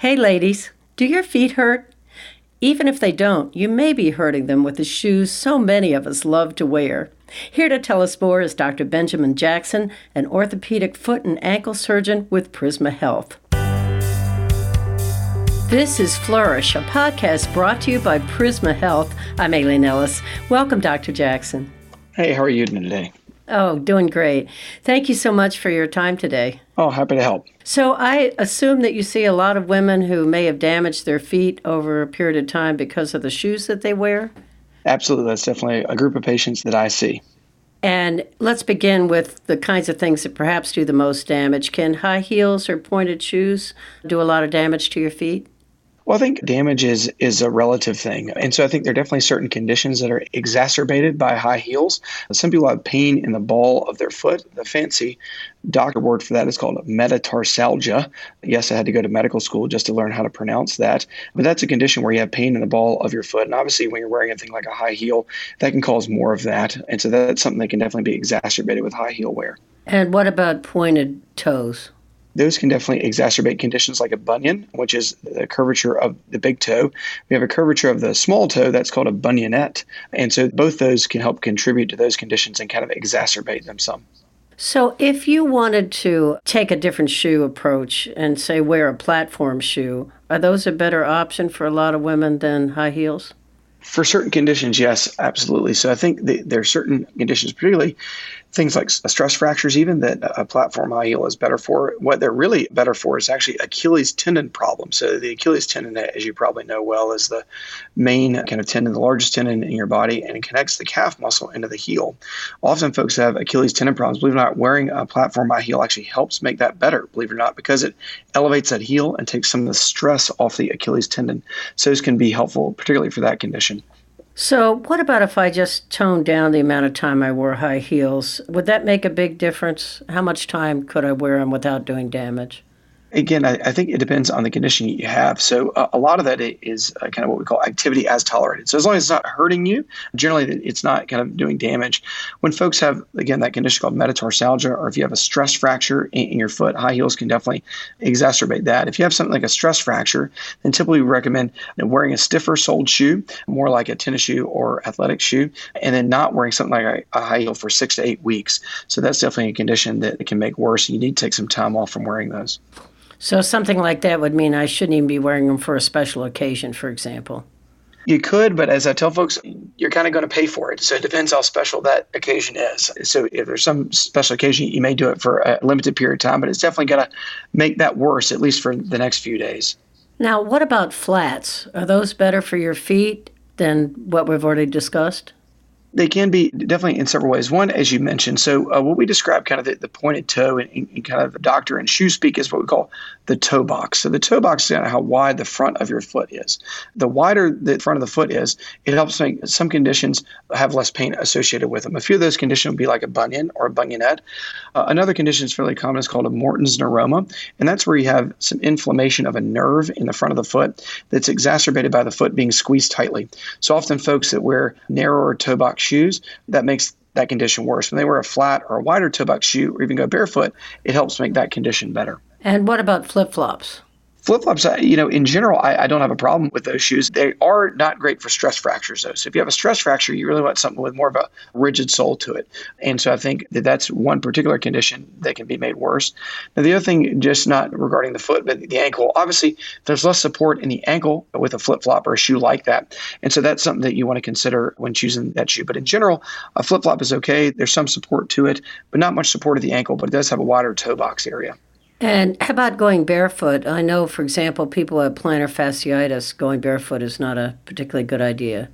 Hey, ladies, do your feet hurt? Even if they don't, you may be hurting them with the shoes so many of us love to wear. Here to tell us more is Dr. Benjamin Jackson, an orthopedic foot and ankle surgeon with Prisma Health. This is Flourish, a podcast brought to you by Prisma Health. I'm Aileen Ellis. Welcome, Dr. Jackson. Hey, how are you doing today? Oh, doing great. Thank you so much for your time today. Oh, happy to help. So, I assume that you see a lot of women who may have damaged their feet over a period of time because of the shoes that they wear? Absolutely. That's definitely a group of patients that I see. And let's begin with the kinds of things that perhaps do the most damage. Can high heels or pointed shoes do a lot of damage to your feet? Well, I think damage is is a relative thing, and so I think there are definitely certain conditions that are exacerbated by high heels. Some people have pain in the ball of their foot. The fancy doctor word for that is called metatarsalgia. Yes, I had to go to medical school just to learn how to pronounce that, but that's a condition where you have pain in the ball of your foot, and obviously when you're wearing anything like a high heel, that can cause more of that, and so that's something that can definitely be exacerbated with high heel wear. And what about pointed toes? Those can definitely exacerbate conditions like a bunion, which is the curvature of the big toe. We have a curvature of the small toe that's called a bunionette. And so both those can help contribute to those conditions and kind of exacerbate them some. So, if you wanted to take a different shoe approach and say wear a platform shoe, are those a better option for a lot of women than high heels? For certain conditions, yes, absolutely. So I think there are certain conditions, particularly things like stress fractures, even that a platform high heel is better for. What they're really better for is actually Achilles tendon problems. So the Achilles tendon, as you probably know well, is the main kind of tendon, the largest tendon in your body, and it connects the calf muscle into the heel. Often folks have Achilles tendon problems. Believe it or not, wearing a platform high heel actually helps make that better, believe it or not, because it elevates that heel and takes some of the stress off the Achilles tendon. So this can be helpful, particularly for that condition. So, what about if I just toned down the amount of time I wore high heels? Would that make a big difference? How much time could I wear them without doing damage? Again, I, I, think it depends on the condition you have. So uh, a lot of that is uh, kind of what we call activity as tolerated. So as long as it's not hurting you, generally it's not kind of doing damage. When folks have again that condition called metatarsalgia, or if you have a stress fracture in, in your foot, high heels can definitely exacerbate that. If you have something like a stress fracture, then typically we recommend you know, wearing a stiffer soled shoe, more like a tennis shoe or athletic shoe, and then not wearing something like a, a high heel for six to eight weeks. So that's definitely a condition that can make worse. You need to take some time off from wearing those. So something like that would mean I shouldn't even be wearing them for a special occasion, for example. You could, but as I tell folks, you're kind of going to pay for it. So it depends how special that occasion is. So if there's some special occasion, you may do it for a limited period of time, but it's definitely going to make that worse, at least for the next few days. Now, what about flats? Are those better for your feet than what we've already discussed? They can be definitely in several ways. One, as you mentioned, so uh, what we describe kind of the, the pointed toe and, in, kind of the doctor and shoe speak is what we call the toe box. So the toe box is kind of how wide the front of your foot is. The wider the front of the foot is, it helps make some conditions have less pain associated with them. A few of those conditions would be like a bunion or a bunionette. Uh, another condition is fairly common is called a Morton's neuroma, and that's where you have some inflammation of a nerve in the front of the foot that's exacerbated by the foot being squeezed tightly. So often folks that wear narrower toe box shoes, that makes that condition worse. When they wear a flat or a wider toe box shoe or even go barefoot, it helps make that condition better. And what about flip flops? Flip flops, you know, in general, I, I, don't have a problem with those shoes. They are not great for stress fractures, though. So if you have a stress fracture, you really want something with more of a rigid sole to it. And so I think that that's one particular condition that can be made worse. Now, the other thing, just not regarding the foot, but the ankle, obviously, there's less support in the ankle with a flip flop or a shoe like that. And so that's something that you want to consider when choosing that shoe. But in general, a flip flop is okay. There's some support to it, but not much support at the ankle, but it does have a wider toe box area. And how about going barefoot? I know, for example, people with plantar fasciitis, going barefoot is not a particularly good idea.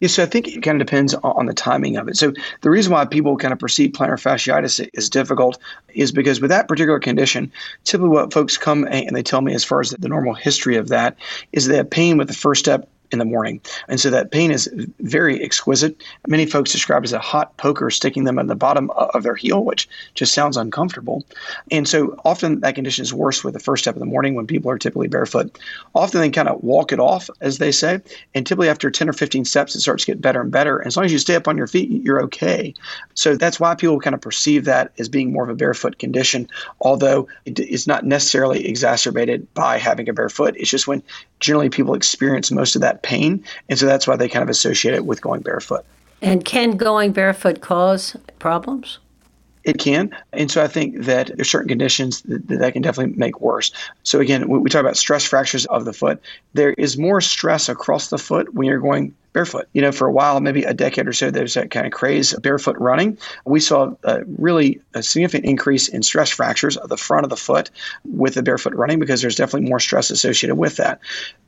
Yeah, so I think it kind of depends on the timing of it. So the reason why people kind of perceive plantar fasciitis is difficult is because with that particular condition, typically what folks come and they tell me as far as the normal history of that is they have pain with the first step in the morning. And so that pain is very exquisite. Many folks describe it as a hot poker sticking them at the bottom of their heel, which just sounds uncomfortable. And so often that condition is worse with the first step of the morning when people are typically barefoot. Often they kind of walk it off, as they say. And typically after 10 or 15 steps, it starts to get better and better. And as long as you stay up on your feet, you're okay. So that's why people kind of perceive that as being more of a barefoot condition, although it's not necessarily exacerbated by having a barefoot. It's just when generally people experience most of that pain. And so that's why they kind of associate it with going barefoot. And can going barefoot cause problems? It can. And so I think that there's certain conditions that, that can definitely make worse. So again, we talk about stress fractures of the foot. There is more stress across the foot when you're going barefoot. You know, for a while, maybe a decade or so, there was that kind of craze of barefoot running. We saw a really a significant increase in stress fractures of the front of the foot with the barefoot running because there's definitely more stress associated with that.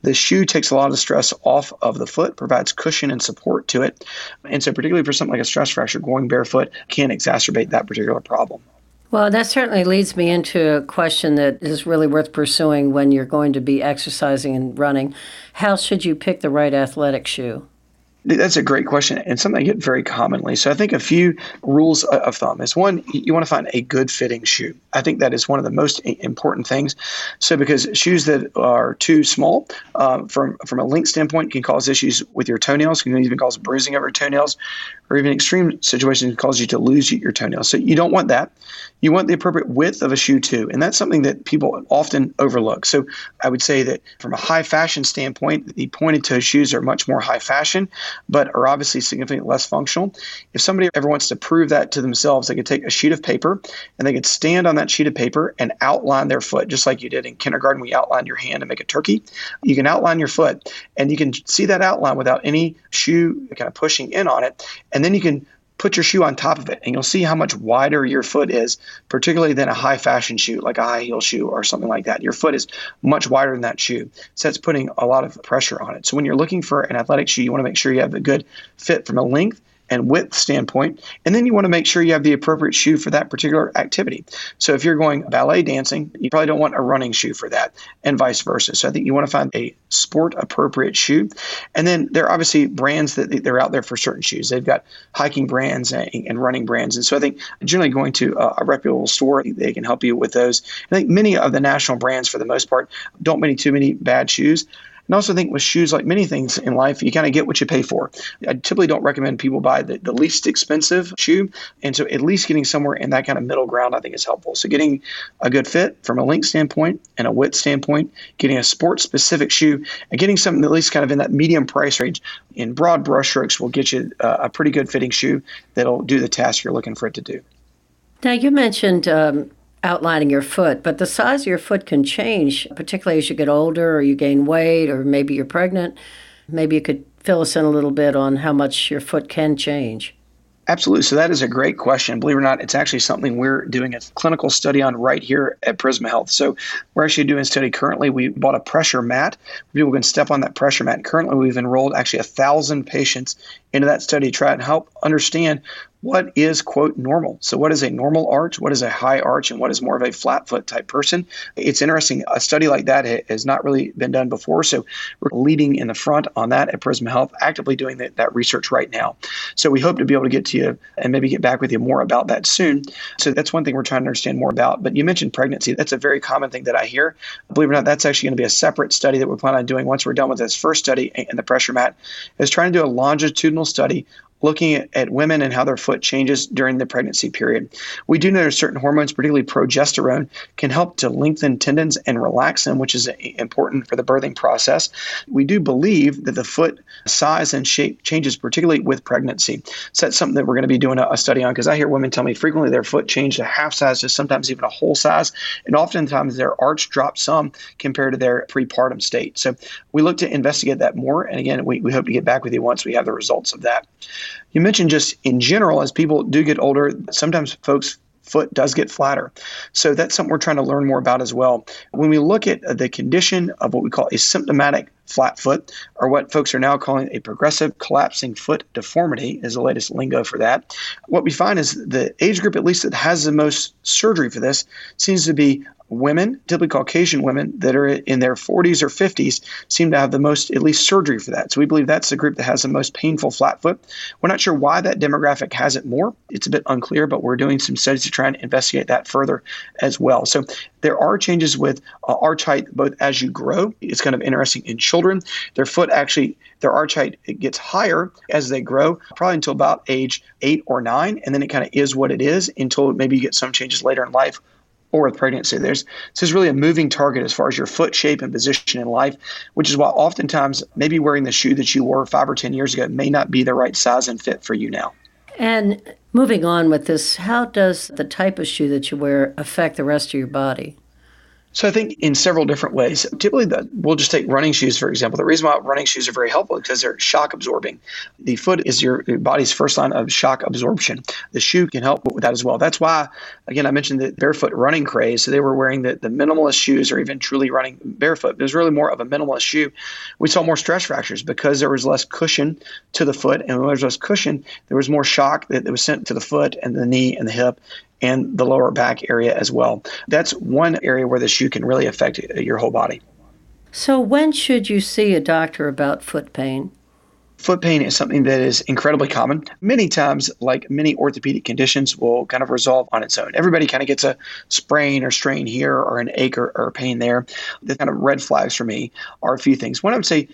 The shoe takes a lot of the stress off of the foot, provides cushion and support to it. And so, particularly for something like a stress fracture, going barefoot can exacerbate that particular problem. Well, that certainly leads me into a question that is really worth pursuing when you're going to be exercising and running. How should you pick the right athletic shoe? That's a great question and something I get very commonly. So I think a few rules of thumb is one, you want to find a good fitting shoe. I think that is one of the most important things. So because shoes that are too small, um, from from a length standpoint, can cause issues with your toenails, can even cause bruising of your toenails, or even extreme situations can cause you to lose your toenails. So you don't want that. You want the appropriate width of a shoe too, and that's something that people often overlook. So I would say that from a high fashion standpoint, the pointed toe shoes are much more high fashion but are obviously significantly less functional. If somebody ever wants to prove that to themselves, they could take a sheet of paper and they could stand on that sheet of paper and outline their foot, just like you did in kindergarten We outlined your hand to make a turkey. You can outline your foot and you can see that outline without any shoe kind of pushing in on it. And then you can put your shoe on top of it and you'll see how much wider your foot is, particularly than a high fashion shoe like a high heel shoe or something like that. Your foot is much wider than that shoe. So that's putting a lot of pressure on it. So when you're looking for an athletic shoe, you want to make sure you have a good fit from a length and width standpoint. And then you want to make sure you have the appropriate shoe for that particular activity. So if you're going ballet dancing, you probably don't want a running shoe for that, and vice versa. So I think you want to find a sport appropriate shoe. And then there are obviously brands that they're out there for certain shoes. They've got hiking brands and running brands. And so I think generally going to a reputable store, they can help you with those. I think many of the national brands, for the most part, don't make too many bad shoes. And also think with shoes, like many things in life, you kind of get what you pay for. I typically don't recommend people buy the, the least expensive shoe. And so at least getting somewhere in that kind of middle ground, I think is helpful. So getting a good fit from a length standpoint and a width standpoint, getting a sports specific shoe, and getting something at least kind of in that medium price range in broad brushstrokes will get you a, a pretty good fitting shoe that'll do the task you're looking for it to do. Now, you mentioned um, outlining your foot, but the size of your foot can change, particularly as you get older or you gain weight or maybe you're pregnant. Maybe you could fill us in a little bit on how much your foot can change. Absolutely. So that is a great question. Believe it or not, it's actually something we're doing a clinical study on right here at Prisma Health. So we're actually doing a study currently. We bought a pressure mat. People can step on that pressure mat. Currently, we've enrolled actually a thousand patients into that study to try and help understand what is quote normal? So what is a normal arch? What is a high arch? And what is more of a flat foot type person? It's interesting. A study like that has not really been done before. So we're leading in the front on that at Prisma Health actively doing that, that research right now. So we hope to be able to get to you and maybe get back with you more about that soon. So that's one thing we're trying to understand more about. But you mentioned pregnancy. That's a very common thing that i hear. Believe it or not that's actually going to be a separate study that we plan on doing once we're done with this first study in the pressure mat. Is trying to do a longitudinal study looking at, women and how their foot changes during the pregnancy period. We do know certain hormones, particularly progesterone, can help to lengthen tendons and relax them, which is important for the birthing process. We do believe that the foot size and shape changes, particularly with pregnancy. So that's something that we're going to be doing a, a study on because I hear women tell me frequently their foot changed a half size to sometimes even a whole size, and oftentimes their arch dropped some compared to their prepartum state. So we look to investigate that more, and again, we, we hope to get back with you once we have the results of that. You mentioned just in general, as people do get older, sometimes folks foot does get flatter. So that's something we're trying to learn more about as well. When we look at the condition of what we call a symptomatic flat foot, or what folks are now calling a progressive collapsing foot deformity, is the latest lingo for that. What we find is the age group, at least that has the most surgery for this, seems to be women, typically Caucasian women that are in their 40s or 50s, seem to have the most, at least, surgery for that. So we believe that's the group that has the most painful flat foot. We're not sure why that demographic has it more. It's a bit unclear, but we're doing some studies to try and investigate that further as well. So there are changes with uh, arch height both as you grow. It's kind of interesting in children. Their foot actually, their arch height it gets higher as they grow, probably until about age eight or nine, and then it kind of is what it is until maybe you get some changes later in life or with pregnancy. There's this is really a moving target as far as your foot shape and position in life, which is why oftentimes maybe wearing the shoe that you wore five or ten years ago may not be the right size and fit for you now. And moving on with this, how does the type of shoe that you wear affect the rest of your body? So I think in several different ways. Typically, the, we'll just take running shoes for example. The reason why running shoes are very helpful is because they're shock absorbing. The foot is your, your, body's first line of shock absorption. The shoe can help with that as well. That's why, again, I mentioned the barefoot running craze. So they were wearing the, the minimalist shoes or even truly running barefoot. It was really more of a minimalist shoe. We saw more stress fractures because there was less cushion to the foot, and when there was less cushion, there was more shock that, that was sent to the foot and the knee and the hip and the lower back area as well. That's one area where the shoe can really affect your whole body. So, when should you see a doctor about foot pain? Foot pain is something that is incredibly common. Many times, like many orthopedic conditions, will kind of resolve on its own. Everybody kind of gets a sprain or strain here or an ache or, or pain there. The kind of red flags for me are a few things. One, I would say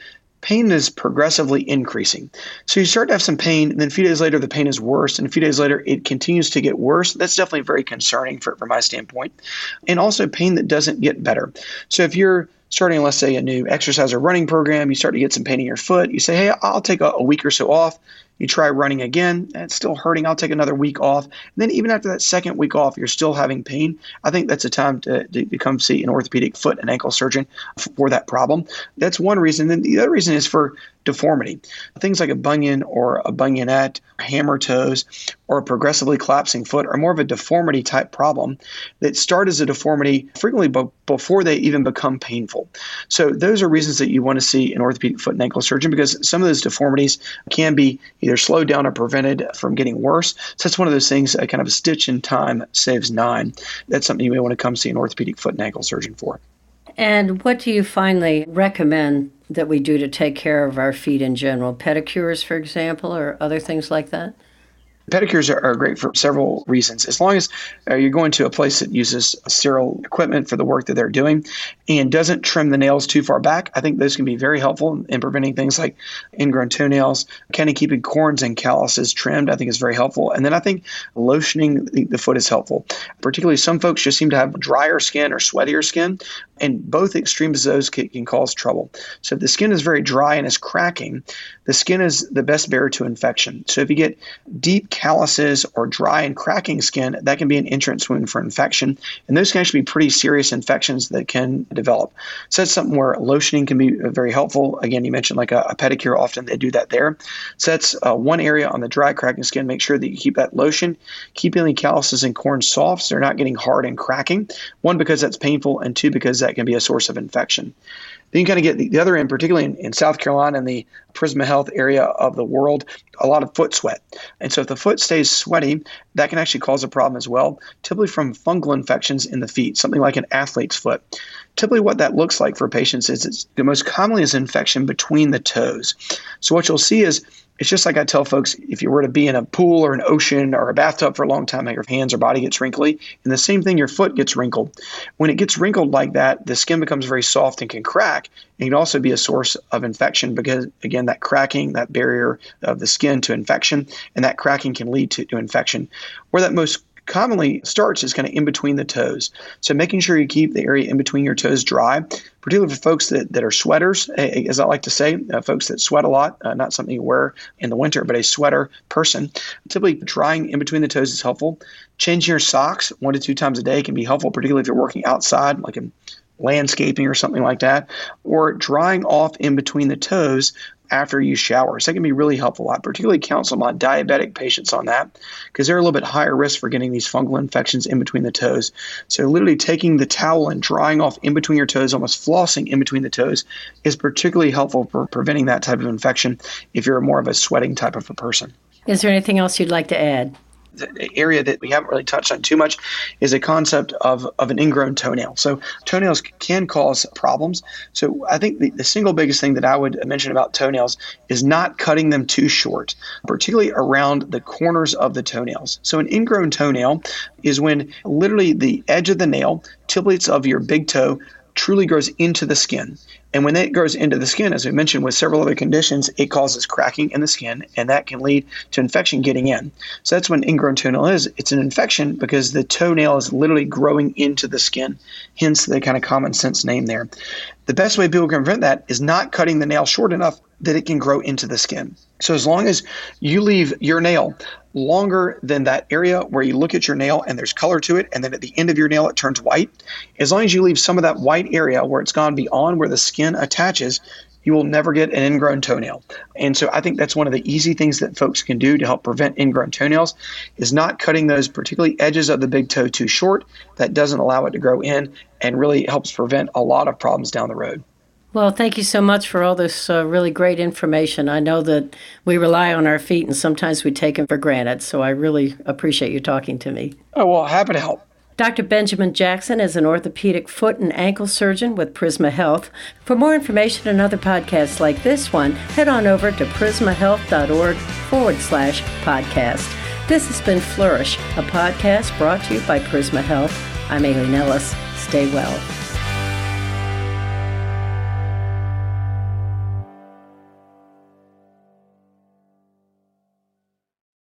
pain is progressively increasing. So you start to have some pain, and then a few days later, the pain is worse, and a few days later, it continues to get worse. That's definitely very concerning for, from my standpoint. And also pain that doesn't get better. So if you're starting, let's say, a new exercise or running program, you start to get some pain in your foot, you say, hey, I'll take a, a week or so off. You try running again, and it's still hurting. I'll take another week off. And then even after that second week off, you're still having pain. I think that's a time to, to come see an orthopedic foot and ankle surgeon for that problem. That's one reason. Then the other reason is for deformity. Things like a bunion or a bunionette, hammer toes, or a progressively collapsing foot are more of a deformity type problem that start as a deformity frequently b- before they even become painful. So those are reasons that you want to see an orthopedic foot and ankle surgeon because some of those deformities can be either slowed down or prevented from getting worse. So that's one of those things, a kind of a stitch in time saves nine. That's something you may want to come see an orthopedic foot and ankle surgeon for. And what do you finally recommend that we do to take care of our feet in general? Pedicures, for example, or other things like that? Pedicures are, great for several reasons. As long as uh, you're going to a place that uses sterile equipment for the work that they're doing and doesn't trim the nails too far back, I think those can be very helpful in, in preventing things like ingrown toenails. Kind of keeping corns and calluses trimmed, I think, is very helpful. And then I think lotioning the, the foot is helpful. Particularly, some folks just seem to have drier skin or sweatier skin, and both extremes of those can, cause trouble. So if the skin is very dry and is cracking, the skin is the best barrier to infection. So if you get deep calluses or dry and cracking skin, that can be an entrance wound for infection. And those can actually be pretty serious infections that can develop. So that's something where lotioning can be very helpful. Again, you mentioned like a, a pedicure, often they do that there. So that's uh, one area on the dry cracking skin. Make sure that you keep that lotion, keep any calluses and corns soft so they're not getting hard and cracking. One, because that's painful, and two, because that can be a source of infection. Then you kind of get the, the other end, particularly in, in, South Carolina and the Prisma Health area of the world, a lot of foot sweat. And so if the foot stays sweaty, that can actually cause a problem as well, typically from fungal infections in the feet, something like an athlete's foot. Typically, what that looks like for patients is it's the most commonly is infection between the toes. So what you'll see is it's just like I tell folks if you were to be in a pool or an ocean or a bathtub for a long time, your hands or body gets wrinkly. And the same thing, your foot gets wrinkled. When it gets wrinkled like that, the skin becomes very soft and can crack. And it can also be a source of infection because, again, that cracking, that barrier of the skin to infection, and that cracking can lead to, to infection. Where that most commonly starts is kind of in between the toes. So making sure you keep the area in between your toes dry, particularly for folks that, that are sweaters, as I like to say, uh, folks that sweat a lot, uh, not something you wear in the winter, but a sweater person. Typically, drying in between the toes is helpful. Changing your socks one to two times a day can be helpful, particularly if you're working outside, like in landscaping or something like that, or drying off in between the toes after you shower. So that can be really helpful. I particularly counsel my diabetic patients on that because they're a little bit higher risk for getting these fungal infections in between the toes. So literally taking the towel and drying off in between your toes, almost flossing in between the toes, is particularly helpful for preventing that type of infection if you're more of a sweating type of a person. Is there anything else you'd like to add? The area that we haven't really touched on too much is a concept of, of an ingrown toenail. So toenails can cause problems. So I think the, the single biggest thing that I would mention about toenails is not cutting them too short, particularly around the corners of the toenails. So an ingrown toenail is when literally the edge of the nail, tiplets of your big toe, truly grows into the skin. And when it goes into the skin, as we mentioned with several other conditions, it causes cracking in the skin, and that can lead to infection getting in. So that's what ingrown toenail is. It's an infection because the toenail is literally growing into the skin, hence the kind of common sense name there. The best way people can prevent that is not cutting the nail short enough that it can grow into the skin. So as long as you leave your nail longer than that area where you look at your nail and there's color to it, and then at the end of your nail it turns white, as long as you leave some of that white area where it's gone beyond where the skin attaches, you will never get an ingrown toenail. And so I think that's one of the easy things that folks can do to help prevent ingrown toenails is not cutting those particularly edges of the big toe too short. That doesn't allow it to grow in and really helps prevent a lot of problems down the road. Well, thank you so much for all this uh, really great information. I know that we rely on our feet and sometimes we take them for granted, so I really appreciate you talking to me. Oh, well, happy to help. Dr. Benjamin Jackson is an orthopedic foot and ankle surgeon with Prisma Health. For more information and other podcasts like this one, head on over to prismahealth.org forward slash podcast. This has been Flourish, a podcast brought to you by Prisma Health. I'm Aileen Ellis. Stay well.